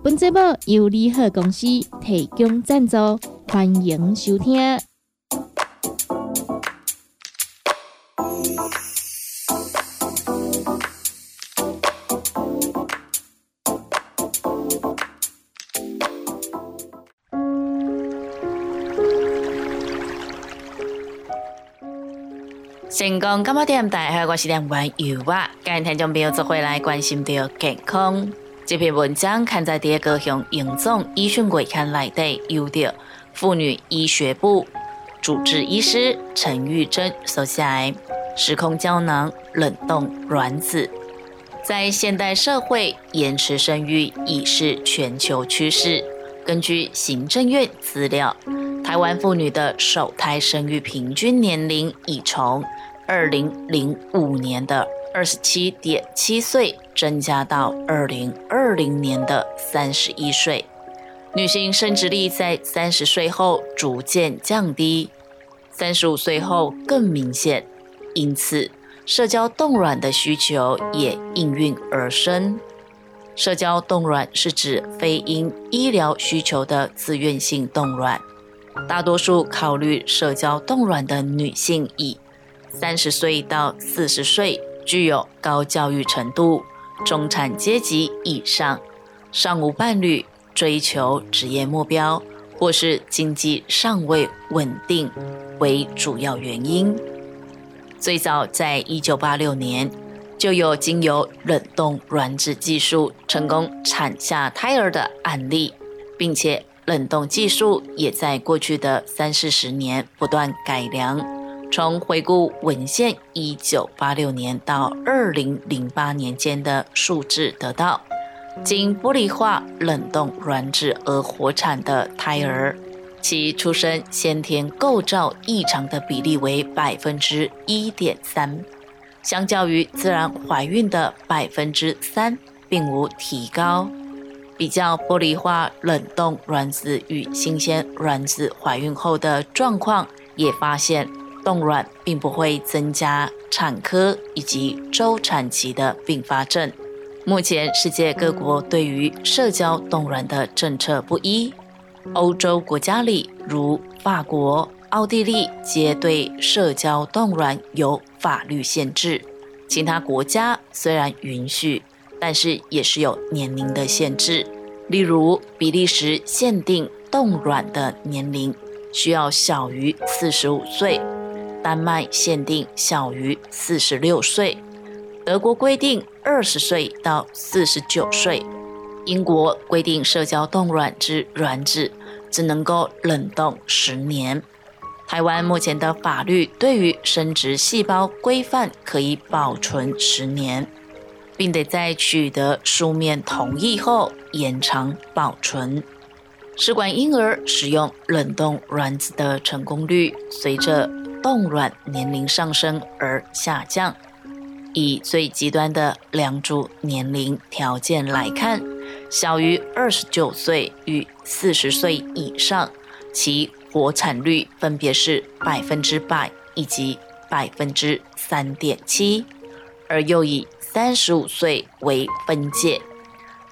本节目由利好公司提供赞助，欢迎收听。成功干嘛点？大家好，我是两位油娃，今日听众朋友做回来关心到健康。这篇文章刊在第二个向营总医讯会刊来的，由的妇女医学部主治医师陈玉珍所写。时空胶囊冷冻卵子，在现代社会，延迟生育已是全球趋势。根据行政院资料，台湾妇女的首胎生育平均年龄已从二零零五年的二十七点七岁。增加到二零二零年的三十一岁，女性生殖力在三十岁后逐渐降低，三十五岁后更明显，因此社交冻卵的需求也应运而生。社交冻卵是指非因医疗需求的自愿性冻卵，大多数考虑社交冻卵的女性以三十岁到四十岁，具有高教育程度。中产阶级以上，尚无伴侣，追求职业目标，或是经济尚未稳定为主要原因。最早在一九八六年，就有经由冷冻卵子技术成功产下胎儿的案例，并且冷冻技术也在过去的三四十年不断改良。从回顾文献，一九八六年到二零零八年间的数字得到，经玻璃化冷冻卵子而活产的胎儿，其出生先天构造异常的比例为百分之一点三，相较于自然怀孕的百分之三，并无提高。比较玻璃化冷冻卵子与新鲜卵子怀孕后的状况，也发现。冻卵并不会增加产科以及周产期的并发症。目前世界各国对于社交冻卵的政策不一，欧洲国家里如法国、奥地利皆对社交冻卵有法律限制，其他国家虽然允许，但是也是有年龄的限制。例如比利时限定冻卵的年龄需要小于四十五岁。丹麦限定小于四十六岁，德国规定二十岁到四十九岁，英国规定社交冻卵之卵子只能够冷冻十年。台湾目前的法律对于生殖细胞规范可以保存十年，并得在取得书面同意后延长保存。试管婴儿使用冷冻卵子的成功率随着冻卵年龄上升而下降。以最极端的两组年龄条件来看，小于二十九岁与四十岁以上，其活产率分别是百分之百以及百分之三点七，而又以三十五岁为分界。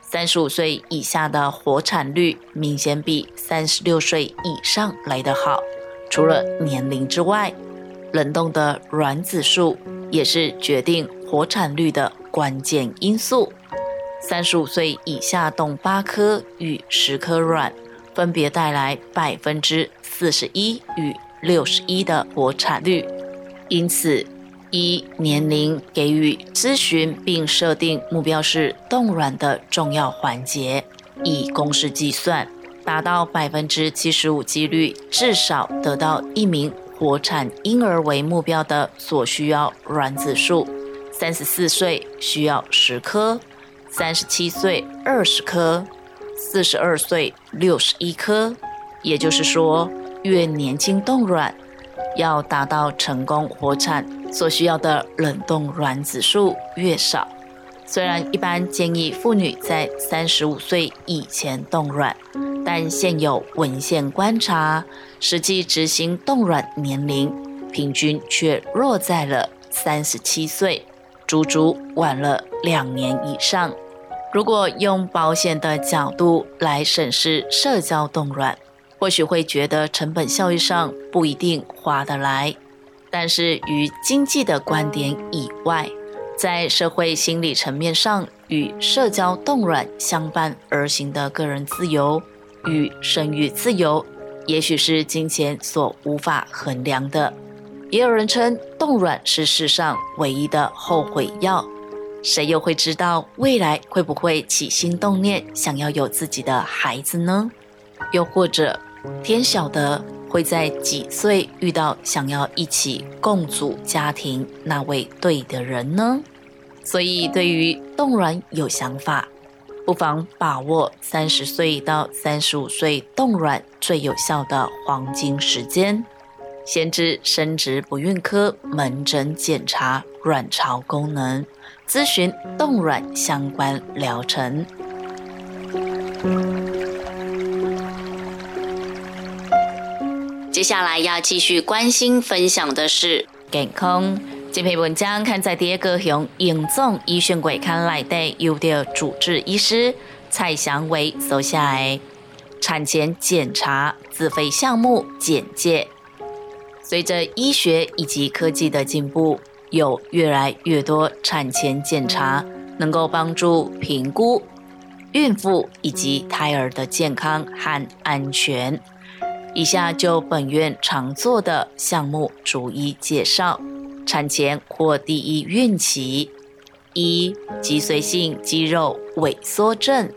三十五岁以下的活产率明显比三十六岁以上来得好。除了年龄之外，冷冻的卵子数也是决定活产率的关键因素。三十五岁以下冻八颗与十颗卵，分别带来百分之四十一与六十一的活产率。因此，一年龄给予咨询并设定目标是冻卵的重要环节。以公式计算，达到百分之七十五几率，至少得到一名。活产婴儿为目标的所需要卵子数：三十四岁需要十颗，三十七岁二十颗，四十二岁六十一颗，也就是说，越年轻冻卵，要达到成功活产所需要的冷冻卵子数越少。虽然一般建议妇女在三十五岁以前冻卵，但现有文献观察，实际执行冻卵年龄平均却落在了三十七岁，足足晚了两年以上。如果用保险的角度来审视社交冻卵，或许会觉得成本效益上不一定划得来，但是于经济的观点以外。在社会心理层面上，与社交冻卵相伴而行的个人自由与生育自由，也许是金钱所无法衡量的。也有人称冻卵是世上唯一的后悔药。谁又会知道未来会不会起心动念想要有自己的孩子呢？又或者，天晓得。会在几岁遇到想要一起共组家庭那位对的人呢？所以，对于冻卵有想法，不妨把握三十岁到三十五岁冻卵最有效的黄金时间，先知生殖不孕科门诊检查卵巢功能，咨询冻卵相关疗程。接下来要继续关心分享的是健康。这篇文章看在第一个向严总医学柜看来的有的主治医师蔡祥伟手下的产前检查自费项目简介。随着医学以及科技的进步，有越来越多产前检查能够帮助评估孕妇以及胎儿的健康和安全。以下就本院常做的项目逐一介绍：产前或第一孕期，一脊髓性肌肉萎缩症，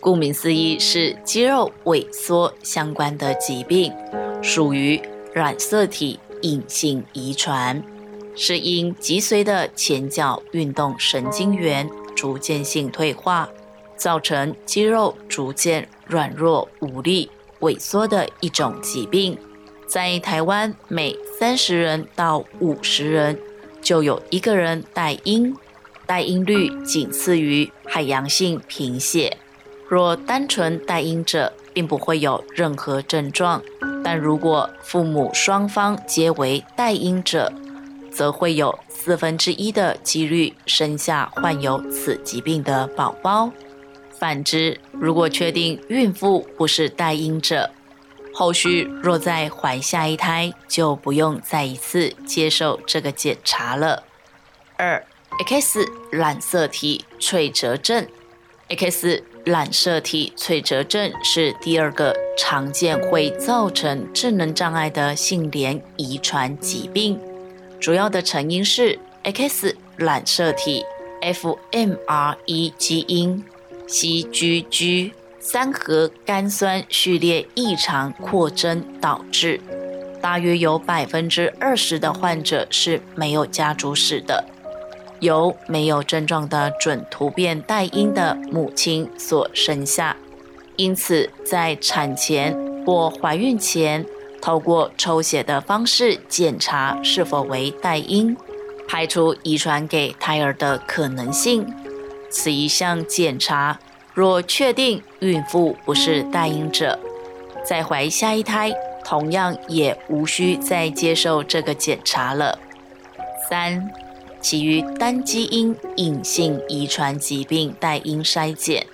顾名思义是肌肉萎缩相关的疾病，属于染色体隐性遗传，是因脊髓的前角运动神经元逐渐性退化，造成肌肉逐渐软弱无力。萎缩的一种疾病，在台湾每三十人到五十人就有一个人带阴，带阴率仅次于海洋性贫血。若单纯带阴者，并不会有任何症状，但如果父母双方皆为带阴者，则会有四分之一的几率生下患有此疾病的宝宝。反之，如果确定孕妇不是带婴者，后续若再怀下一胎，就不用再一次接受这个检查了。二，X 染色体脆折症，X 染色体脆折症是第二个常见会造成智能障碍的性联遗传疾病，主要的成因是 X 染色体 FMRE 基因。CGG 三核苷酸序列异常扩增导致，大约有百分之二十的患者是没有家族史的，由没有症状的准突变带因的母亲所生下。因此，在产前或怀孕前，透过抽血的方式检查是否为带因，排除遗传给胎儿的可能性。此一项检查，若确定孕妇不是代孕者，再怀下一胎，同样也无需再接受这个检查了。三，其余单基因隐性遗传疾病代因筛检，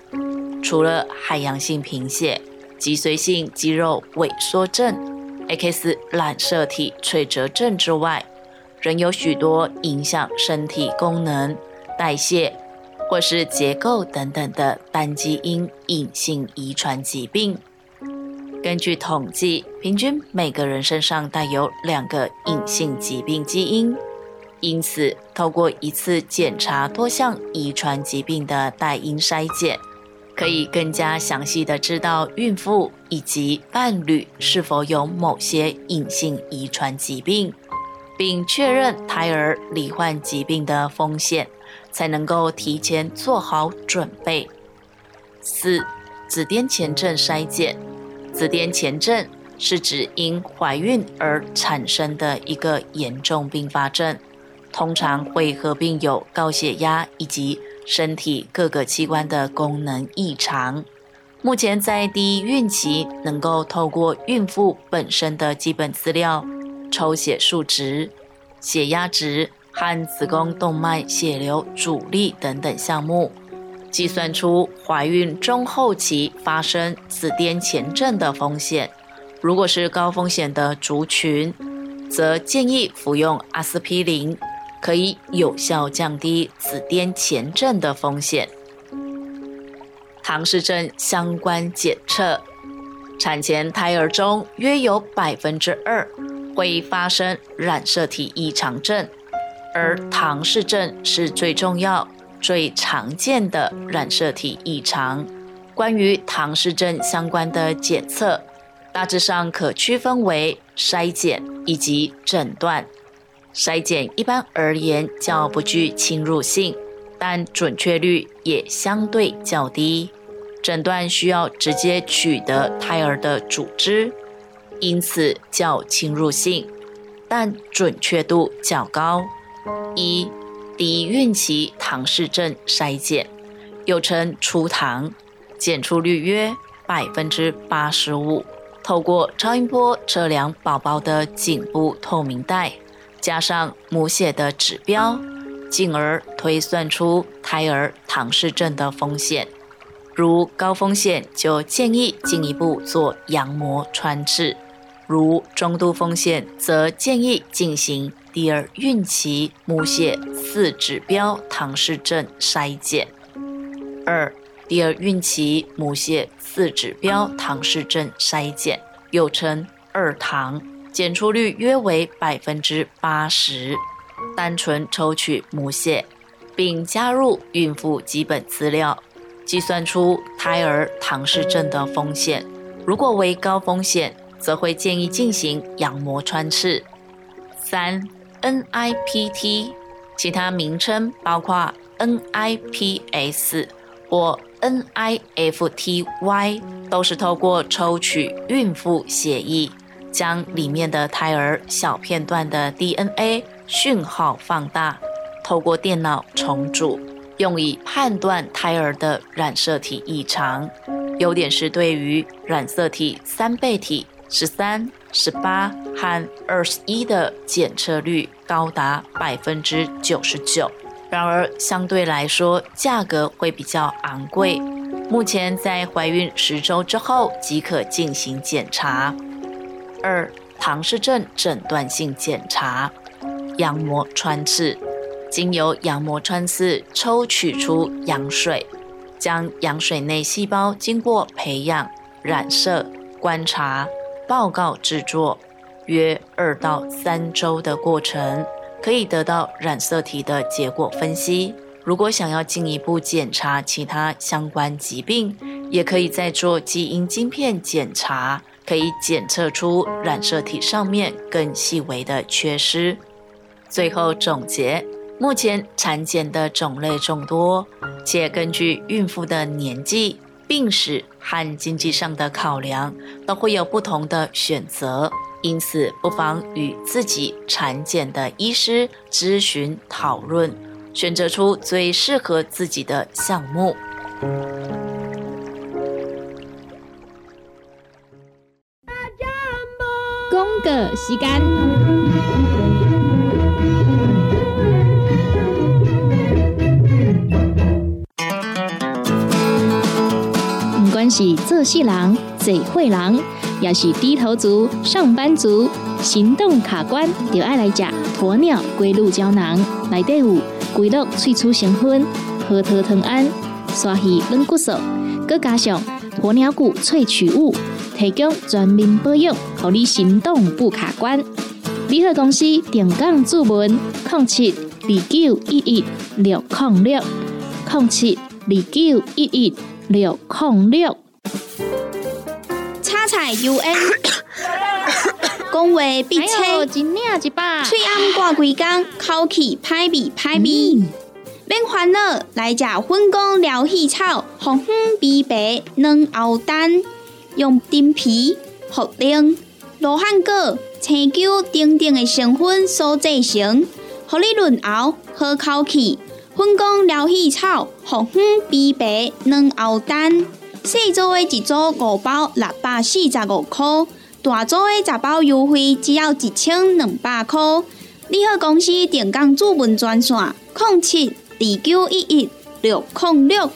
除了海洋性贫血、脊髓性肌肉萎缩症、X 染色体脆折症之外，仍有许多影响身体功能、代谢。或是结构等等的单基因隐性遗传疾病，根据统计，平均每个人身上带有两个隐性疾病基因，因此透过一次检查多项遗传疾病的带因筛检，可以更加详细的知道孕妇以及伴侣是否有某些隐性遗传疾病，并确认胎儿罹患疾病的风险。才能够提前做好准备。四、紫癜前症筛检，紫癜前症是指因怀孕而产生的一个严重并发症，通常会合并有高血压以及身体各个器官的功能异常。目前在第一孕期，能够透过孕妇本身的基本资料、抽血数值、血压值和子宫动脉血流阻力等等项目，计算出怀孕中后期发生子癫前症的风险。如果是高风险的族群，则建议服用阿司匹林，可以有效降低子癫前症的风险。唐氏症相关检测，产前胎儿中约有百分之二会发生染色体异常症，而唐氏症是最重要、最常见的染色体异常。关于唐氏症相关的检测，大致上可区分为筛检以及诊断。筛检一般而言较不具侵入性，但准确率也相对较低。诊断需要直接取得胎儿的组织，因此较侵入性，但准确度较高。一、第一孕期唐氏症筛检，又称初唐，检出率约百分之八十五。透过超音波测量宝宝的颈部透明带，加上母血的指标，进而推算出胎儿唐氏症的风险。如高风险，就建议进一步做羊膜穿刺；如中度风险，则建议进行第二孕期母血四指标唐氏症筛检。二、第二孕期母血四指标唐氏症筛检，又称二唐，检出率约为百分之八十。单纯抽取母血，并加入孕妇基本资料。计算出胎儿唐氏症的风险，如果为高风险，则会建议进行羊膜穿刺。三 NIPT，其他名称包括 NIPS 或 NIFTY，都是透过抽取孕妇血液，将里面的胎儿小片段的 DNA 讯号放大，透过电脑重组。用以判断胎儿的染色体异常，优点是对于染色体三倍体十三、十八和二十一的检测率高达百分之九十九。然而，相对来说价格会比较昂贵。目前在怀孕十周之后即可进行检查。二、唐氏症诊断性检查，羊膜穿刺。经由羊膜穿刺抽取出羊水，将羊水内细胞经过培养、染色、观察、报告制作，约二到三周的过程，可以得到染色体的结果分析。如果想要进一步检查其他相关疾病，也可以再做基因晶片检查，可以检测出染色体上面更细微的缺失。最后总结。目前产检的种类众多，且根据孕妇的年纪、病史和经济上的考量，都会有不同的选择。因此，不妨与自己产检的医师咨询讨论，选择出最适合自己的项目。公个时间。是做事人、嘴会人，也是低头族、上班族、行动卡关，就爱来吃鸵鸟龟鹿胶囊。内底有龟鹿萃取成分，核桃藤胺、刷鱼软骨素，佮加上鸵鸟骨萃取物，提供全面保养，让你行动不卡关。联合公司定岗注文：零七二九一一六零六零七二九一一六零六。彩 UN，讲话必切，嘴暗挂几工，口气歹味歹味。免烦恼，来食粉果疗气草，红粉枇杷软藕丹，用丁皮、茯苓、罗汉果、青椒丁丁的成分所制成，互你润喉好口气。粉工疗细草、红粉、枇杷、软藕蛋，细组的一组五包六百四十五块，大组的十包优惠只要一千两百块。你好，公司电工主文专线：零七二九一一六零六。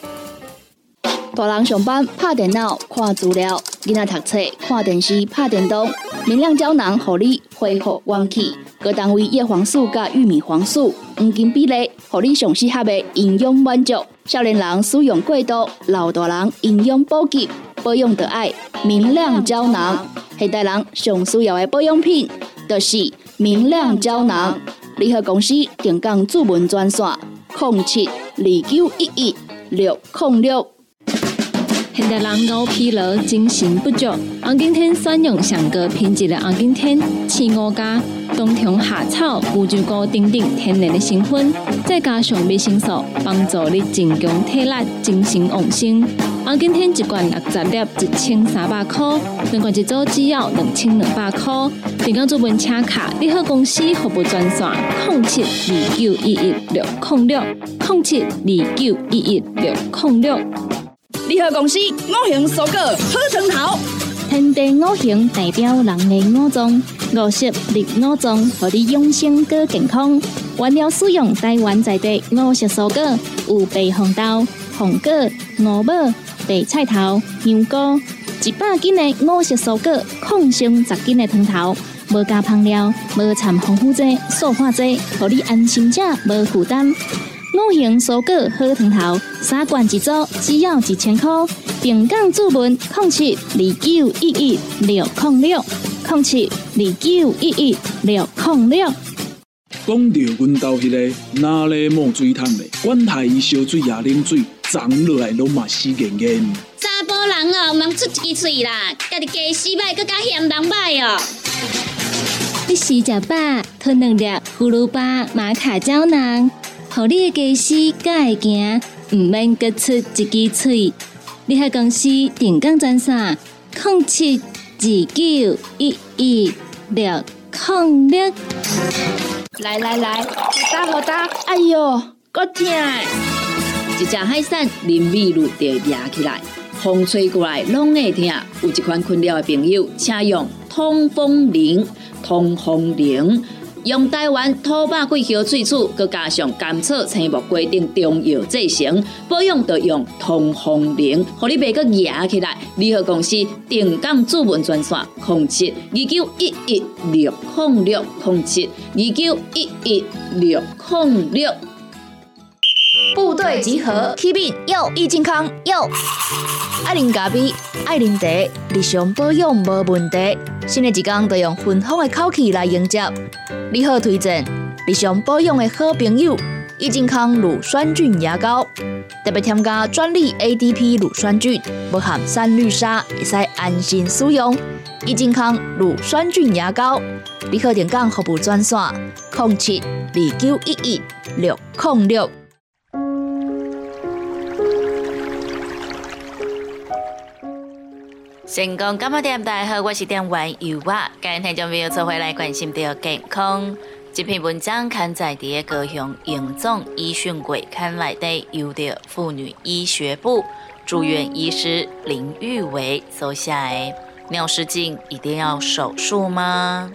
大人上班拍电脑看资料，囡仔读册看电视拍电动，明亮胶囊互你恢复元气。各单位叶黄素加玉米黄素黄金比例，互你上适合的营养满足。少年人使用过度，老大人营养补给保养的爱明亮胶囊。现代人上需要的保养品，就是明亮胶囊。联合公司定岗主文专线：零七二九一一六零六。现代人熬疲劳、精神不足，红景天选用上个品质的红景天，青五加冬虫夏草、乌鸡菇等等天然的成分，再加上维生素，帮助你增强体力、精神旺盛。红景天一罐六十粒，一千三百块；两罐一组只要两千两百块。订购做文车卡，你好公司服务专线：零七二九一一六零六零七二九一一六零六。联合公司五行蔬果好成头，天地五行代表人的五脏，五色绿五脏，让你养生更健康。原料使用台湾在地五色蔬果，有白红豆、红果、五宝、白菜头、香菇，一百斤的五色蔬果，抗性十斤的汤头，无加香料，无掺防腐剂、塑化剂，让你安心吃，无负担。五行蔬果好汤头，三罐一组，只要一千块。平港注文零七二九一一六零六零七二九一一六零六。讲到阮兜迄个哪里冒水桶的，管他伊烧水也冷水，长落来拢嘛死严严。查甫人哦，毋通出一支嘴啦，家己家洗歹，更加嫌人歹哦。你洗食饱，吞两粒葫芦巴、玛卡胶囊。互你的家私才会行，毋免各出一支嘴。你喺公司定岗专线：零七二九一一六零六。来来来，好打好打！哎哟，够痛！一只海扇淋雨露就压起来，风吹过来拢会痛。有一款困扰的朋友，请用通风铃，通风铃。用台湾土八桂花萃取，佮加上甘草、青木规定中药制成，保养要用通风灵，互你袂佮压起来。联合公司定岗主文专线：控七二九一一六控六控七二九一一六控六。部队集合，启禀有易健康有。爱啉咖啡，爱啉茶，日常保养无问题。新的一天都用芬芳的口气来迎接。你好，推荐日常保养的好朋友易健康乳酸菌牙膏，特别添加专利 ADP 乳酸菌，不含三氯沙，会使安心使用。易健康乳酸菌牙膏，你好，点讲服务专线：零七二九一一六零六。成功感冒店大家好，我是店员尤娃。今天就没有做回来关心到健康。这篇文章刊在第一高雄营总医讯柜刊来的，由的妇女医学部住院医师林玉维所写。尿失禁一定要手术吗？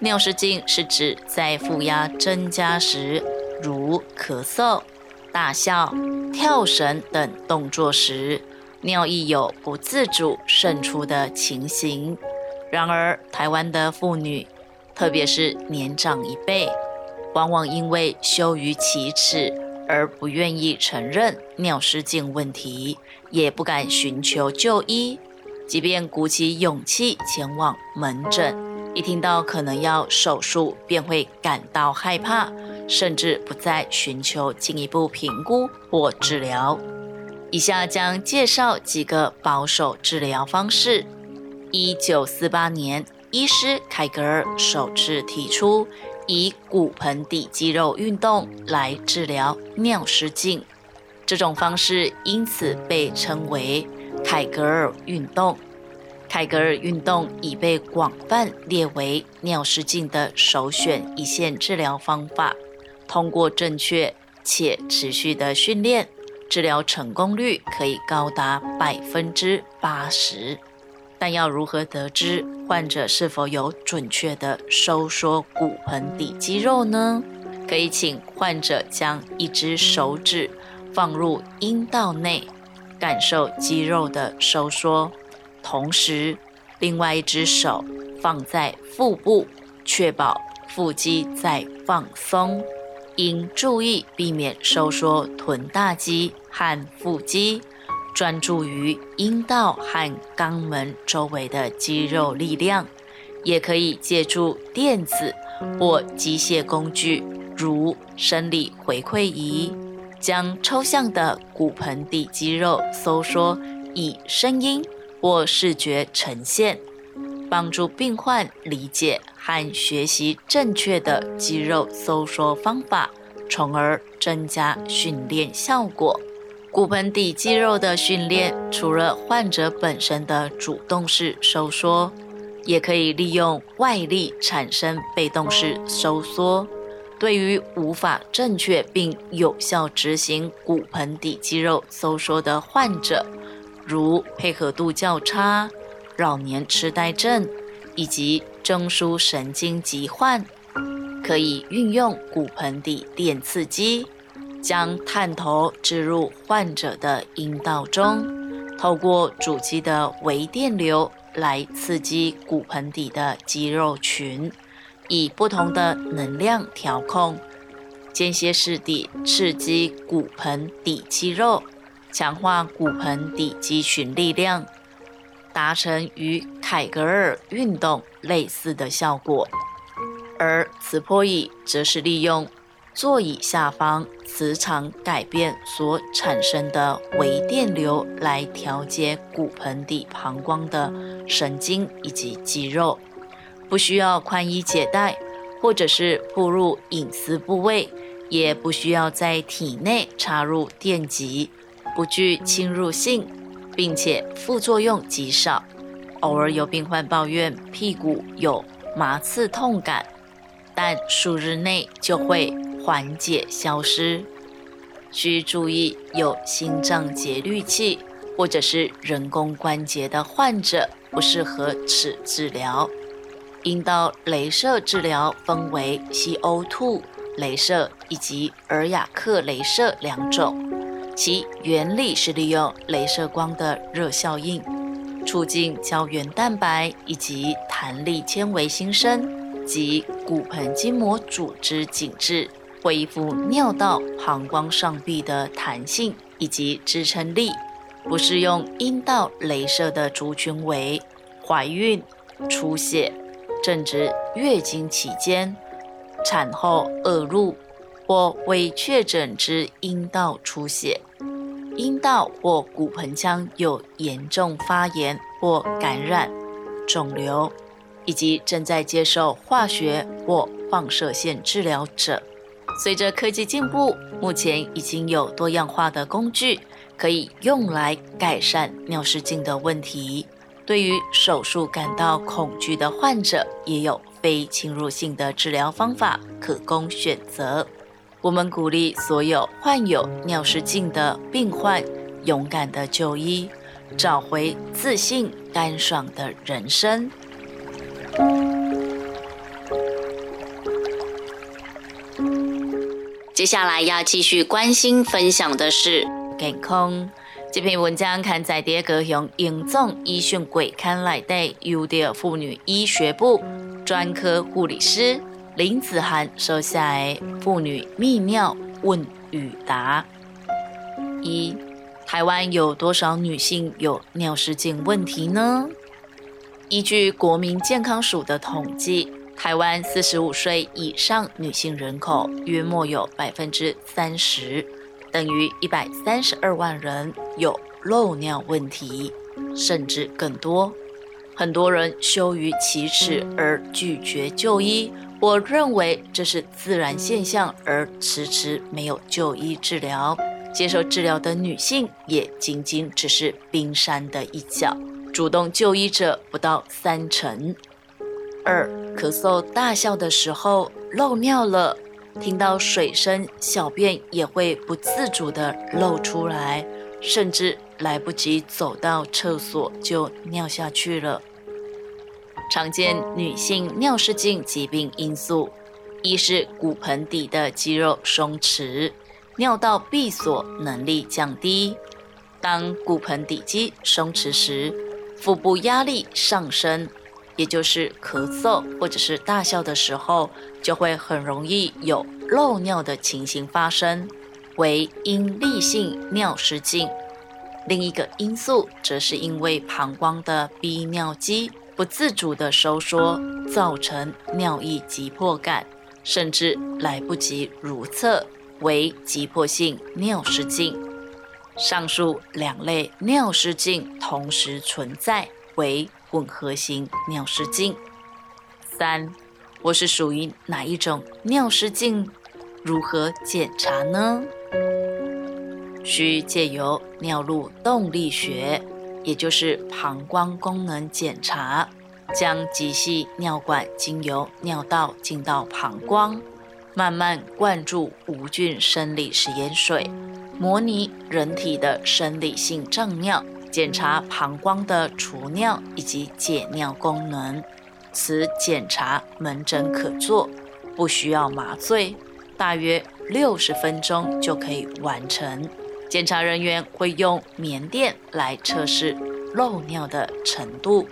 尿失禁是指在负压增加时，如咳嗽、大笑、跳绳等动作时。尿意有不自主渗出的情形，然而台湾的妇女，特别是年长一辈，往往因为羞于启齿而不愿意承认尿失禁问题，也不敢寻求就医。即便鼓起勇气前往门诊，一听到可能要手术，便会感到害怕，甚至不再寻求进一步评估或治疗。以下将介绍几个保守治疗方式。一九四八年，医师凯格尔首次提出以骨盆底肌肉运动来治疗尿失禁，这种方式因此被称为凯格尔运动。凯格尔运动已被广泛列为尿失禁的首选一线治疗方法。通过正确且持续的训练，治疗成功率可以高达百分之八十。但要如何得知患者是否有准确的收缩骨盆底肌肉呢？可以请患者将一只手指放入阴道内，感受肌肉的收缩，同时另外一只手放在腹部，确保腹肌在放松。应注意避免收缩臀大肌和腹肌。专注于阴道和肛门周围的肌肉力量，也可以借助电子或机械工具，如生理回馈仪，将抽象的骨盆底肌肉收缩以声音或视觉呈现，帮助病患理解和学习正确的肌肉收缩方法，从而增加训练效果。骨盆底肌肉的训练，除了患者本身的主动式收缩，也可以利用外力产生被动式收缩。对于无法正确并有效执行骨盆底肌肉收缩的患者，如配合度较差、老年痴呆症以及中枢神经疾患，可以运用骨盆底电刺激。将探头置入患者的阴道中，透过主机的微电流来刺激骨盆底的肌肉群，以不同的能量调控，间歇式地刺激骨盆底肌肉，强化骨盆底肌群力量，达成与凯格尔运动类似的效果。而磁波椅则是利用。座椅下方磁场改变所产生的微电流，来调节骨盆底膀胱的神经以及肌肉，不需要宽衣解带，或者是步入隐私部位，也不需要在体内插入电极，不具侵入性，并且副作用极少。偶尔有病患抱怨屁股有麻刺痛感，但数日内就会。缓解消失，需注意有心脏节律器或者是人工关节的患者不适合此治疗。阴道镭射治疗分为 CO2 镭射以及尔雅克镭射两种，其原理是利用镭射光的热效应，促进胶原蛋白以及弹力纤维新生及骨盆筋膜组织紧致。恢复尿道、膀胱上壁的弹性以及支撑力。不适用阴道镭射的族群为怀孕、出血、正值月经期间、产后恶露或未确诊之阴道出血、阴道或骨盆腔有严重发炎或感染、肿瘤，以及正在接受化学或放射线治疗者。随着科技进步，目前已经有多样化的工具可以用来改善尿失禁的问题。对于手术感到恐惧的患者，也有非侵入性的治疗方法可供选择。我们鼓励所有患有尿失禁的病患勇敢的就医，找回自信干爽的人生。接下来要继续关心分享的是健康。这篇文章刊载在高雄荣总医讯鬼刊内的优点妇女医学部专科护理师林子涵收下的妇女泌尿问与答。一、台湾有多少女性有尿失禁问题呢？依据国民健康署的统计。台湾四十五岁以上女性人口约莫有百分之三十，等于一百三十二万人有漏尿问题，甚至更多。很多人羞于启齿而拒绝就医，我认为这是自然现象而迟迟没有就医治疗。接受治疗的女性也仅仅只是冰山的一角。主动就医者不到三成。二、咳嗽大笑的时候漏尿了，听到水声，小便也会不自主的漏出来，甚至来不及走到厕所就尿下去了。常见女性尿失禁疾病因素，一是骨盆底的肌肉松弛，尿道闭锁能力降低。当骨盆底肌松弛时，腹部压力上升，也就是咳嗽或者是大笑的时候，就会很容易有漏尿的情形发生，为因力性尿失禁。另一个因素则是因为膀胱的逼尿肌。不自主的收缩，造成尿意急迫感，甚至来不及如厕，为急迫性尿失禁。上述两类尿失禁同时存在，为混合型尿失禁。三，我是属于哪一种尿失禁？如何检查呢？需借由尿路动力学。也就是膀胱功能检查，将极细尿管经由尿道进到膀胱，慢慢灌注无菌生理食盐水，模拟人体的生理性胀尿，检查膀胱的除尿以及解尿功能。此检查门诊可做，不需要麻醉，大约六十分钟就可以完成。检查人员会用棉垫来测试漏尿的程度，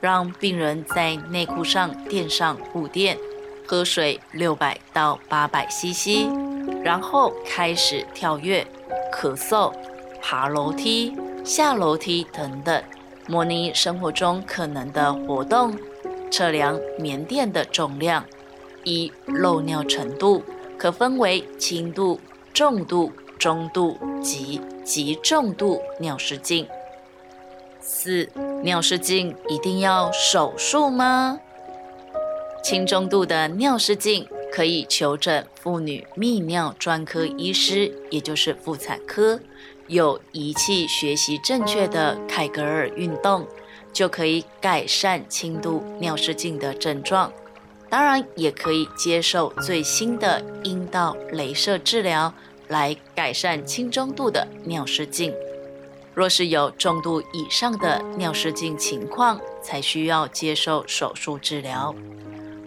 让病人在内裤上垫上护垫，喝水六百到八百 CC，然后开始跳跃、咳嗽、爬楼梯、下楼梯等等，模拟生活中可能的活动，测量棉垫的重量，一漏尿程度可分为轻度、重度。中度及极重度尿失禁。四、尿失禁一定要手术吗？轻中度的尿失禁可以求诊妇女泌尿专科医师，也就是妇产科，有仪器学习正确的凯格尔运动，就可以改善轻度尿失禁的症状。当然，也可以接受最新的阴道镭射治疗。来改善轻中度的尿失禁。若是有重度以上的尿失禁情况，才需要接受手术治疗。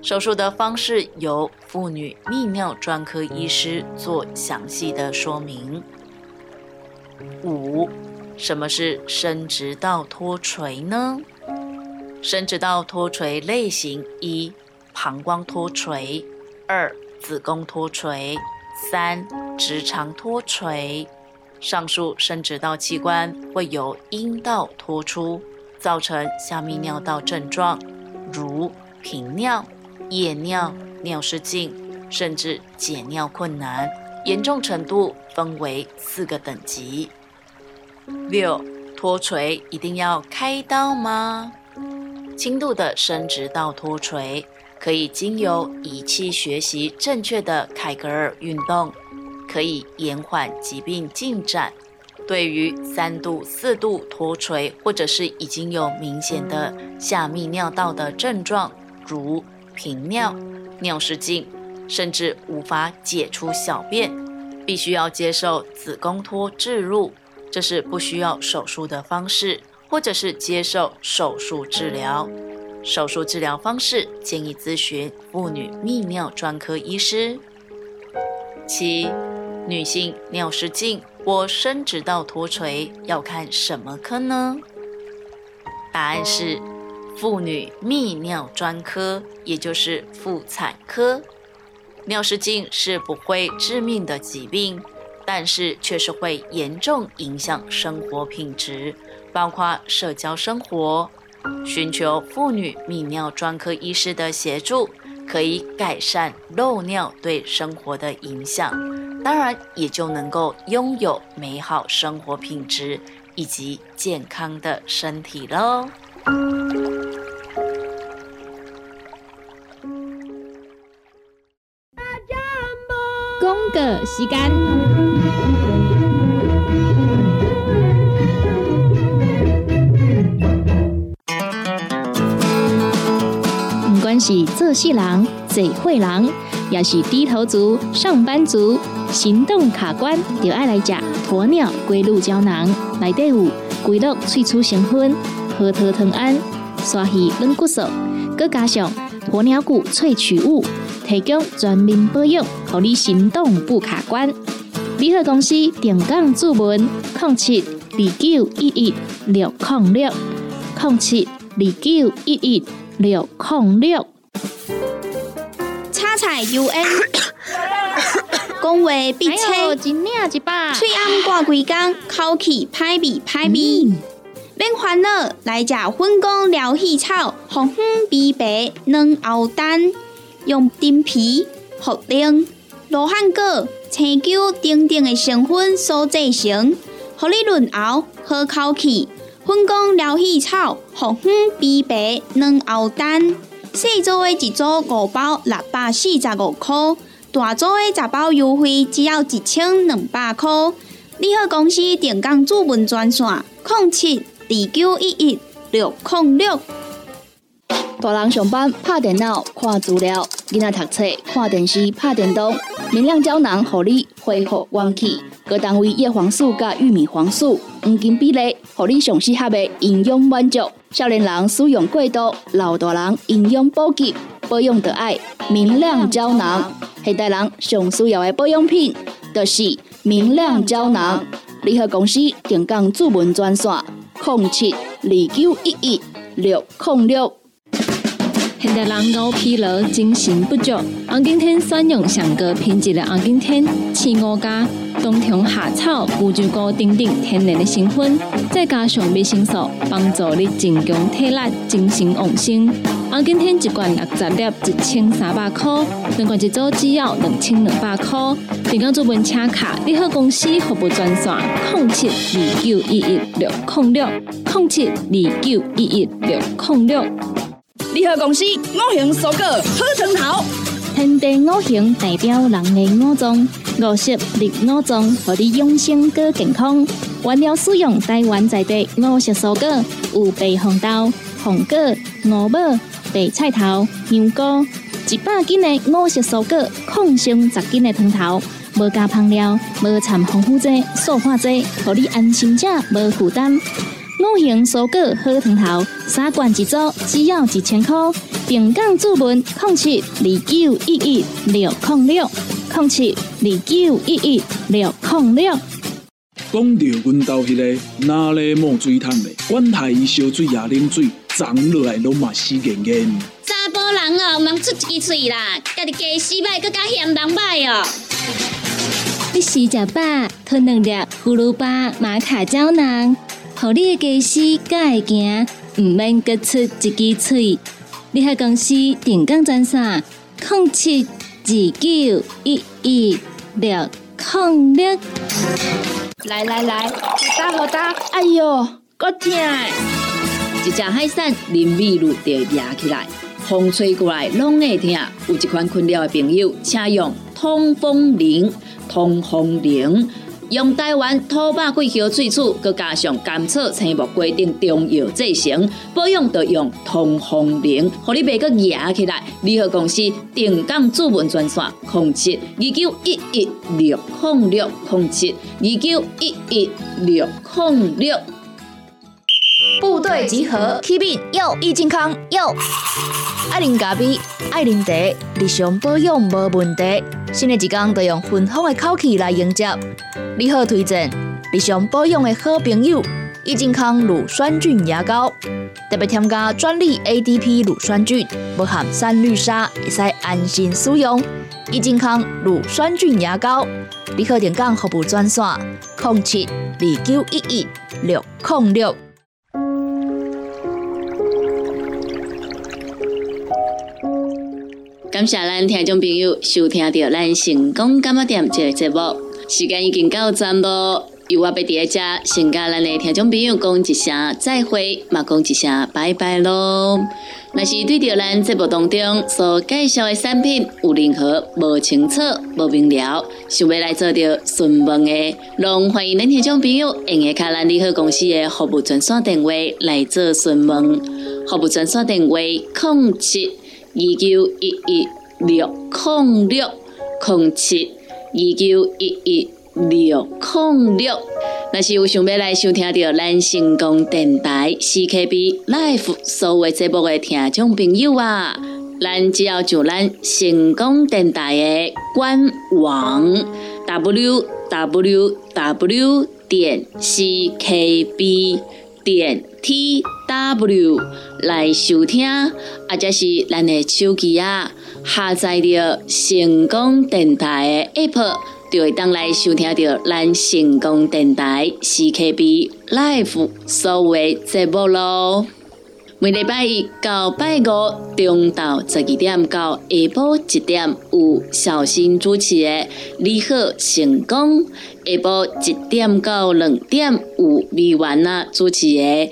手术的方式由妇女泌尿专科医师做详细的说明。五，什么是生殖道脱垂呢？生殖道脱垂类型一：膀胱脱垂；二、子宫脱垂。三、直肠脱垂，上述生殖道器官会由阴道脱出，造成下泌尿道症状，如频尿、夜尿、尿失禁，甚至解尿困难，严重程度分为四个等级。六、脱垂一定要开刀吗？轻度的生殖道脱垂。可以经由仪器学习正确的凯格尔运动，可以延缓疾病进展。对于三度、四度脱垂，或者是已经有明显的下泌尿道的症状，如频尿、尿失禁，甚至无法解除小便，必须要接受子宫脱置入，这是不需要手术的方式，或者是接受手术治疗。手术治疗方式建议咨询妇女泌尿专科医师。七、女性尿失禁或生殖道脱垂要看什么科呢？答案是妇女泌尿专科，也就是妇产科。尿失禁是不会致命的疾病，但是却是会严重影响生活品质，包括社交生活。寻求妇女泌尿专科医师的协助，可以改善漏尿对生活的影响，当然也就能够拥有美好生活品质以及健康的身体喽。公个时间。是做事人、嘴会人，也是低头族、上班族、行动卡关，就爱来吃鸵鸟龟鹿胶囊。内底有龟鹿萃取成分，核桃藤胺、刷鱼软骨素，佮加上鸵鸟骨萃取物，提供全面保养，让你行动不卡关。联合公司定岗注文：零七二九一一六零六零七二九一一六零六。叉彩 UN，讲话必切，嘴暗挂几工，口气歹味歹味。免烦恼，来食粉公疗气草，红粉枇杷软藕丹，用丁皮、茯苓、罗汉果。青椒等等的成分所制成，合你润喉好口气。粉工疗气草、红粉枇杷软藕丹，四组的一组五包六百四十五块，大组的十包优惠只要一千两百块。你好，公司电工主文专线：零七二九一一六零六。大人上班拍电脑看资料，囡仔读册看电视拍电动。明亮胶囊，合你恢复元气。各单位叶黄素甲玉米黄素黄金比例，互你上适合的营养满足。少年人使用过度，老大人营养补给保养的爱明亮胶囊。现代人上需要的保养品，就是明亮胶囊。联合公司定岗主文专线：零七二九一一六零六。现代人熬疲劳、精神不足，红景天选用上个品质的红景天，青乌加冬虫夏草、乌鸡菇等等天然的成分，再加上维生素，帮助你增强体力、精神旺盛。红景天一罐六十粒，一千三百块；两罐一组只要两千两百块。订购做文车卡，你好公司服务专线：零七二九一一六零六零七二九一一六零六。联合公司五行蔬果好成头，天地五行代表人的五脏，五色绿五脏，让你养生更健康。原料使用台湾在地五色蔬果，有白红豆、红果、五宝、白菜头、牛菇，一百斤的五色蔬果，抗性十斤的汤头，无加香料，无掺防腐剂、塑化剂，让你安心吃，无负担。五行蔬果好汤头，三罐一组，只要一千块。平港注文：零七二九一一六零六零七二九一一六零六。讲到阮兜迄个哪里冒水桶的，管他伊烧水也冷水，长落来拢嘛死严严。查甫人哦，毋通出一支嘴啦，家己家洗歹，搁加嫌人歹哦。你洗食饱，吞两粒葫芦巴、玛卡胶囊。互你的家私才会行，毋免各出一支嘴。你喺公司定岗专线：零七二九一一六零六。来来来，好打好打，哎哟，够痛！一只海扇淋雨露就压起来，风吹过来拢会痛。有一款困扰的朋友，请用通风铃，通风铃。用台湾土八桂香萃取，佮加上甘草、青木、规定中药制成，保养要用通风灵，互你袂佮压起来。联合公司定岗主文专线：零七二九一一六零六零七二九一一六零六。部队集合，Keep it 又益健康又。爱啉咖啡，爱啉茶，日常保养无问题。新的一天要用芬芳的口气来迎接。你好，推荐日常保养的好朋友——益健康乳酸菌牙膏，特别添加专利 ADP 乳酸菌，不含三氯沙，会使安心使用。益健康乳酸菌牙膏，你好，点讲服务专线：零七二九一一六零六。感谢咱听众朋友收听到咱成功感冒店这个节目，时间已经到站咯。由我要伫遮先甲咱的听众朋友讲一声再会，嘛讲一声拜拜咯。若是对着咱节目当中所介绍的产品有任何无清楚、无明了，想要来做着询问的，拢欢迎咱听众朋友用下卡咱利好公司的服务专线电话来做询问，服务专线电话：零七。二九一一六零六零七二九一一六零六。若是有想要来收听到咱成功电台 CKB Life 所有节目的听众朋友啊，咱只要就咱成功电台的官网 w w w 点 c k b 点 t w 来收听，或者是咱的手机啊，下载着成功电台的 app，就会当来收听到咱成功电台 C K B Live 所有节目咯。每礼拜一到拜五中昼十二点到下晡一点有小新主持的《你好成功》，下晡一点到两点有美元啊主持的《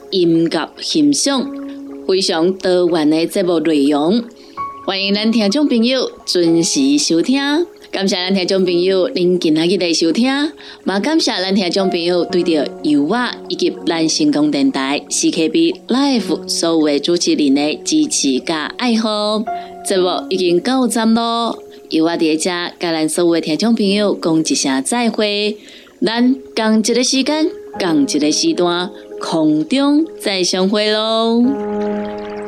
音乐欣赏，非常多元的节目内容，欢迎咱听众朋友准时收听。感谢咱听众朋友您今仔日来收听，嘛感谢咱听众朋友对着油画以及咱成功电台 CKB Life 所有的主持人的支持加爱好。节目已经到站咯，油画伫遮甲咱所有的听众朋友讲一声再会，咱共一个时间，共一个时段，空中再相会喽。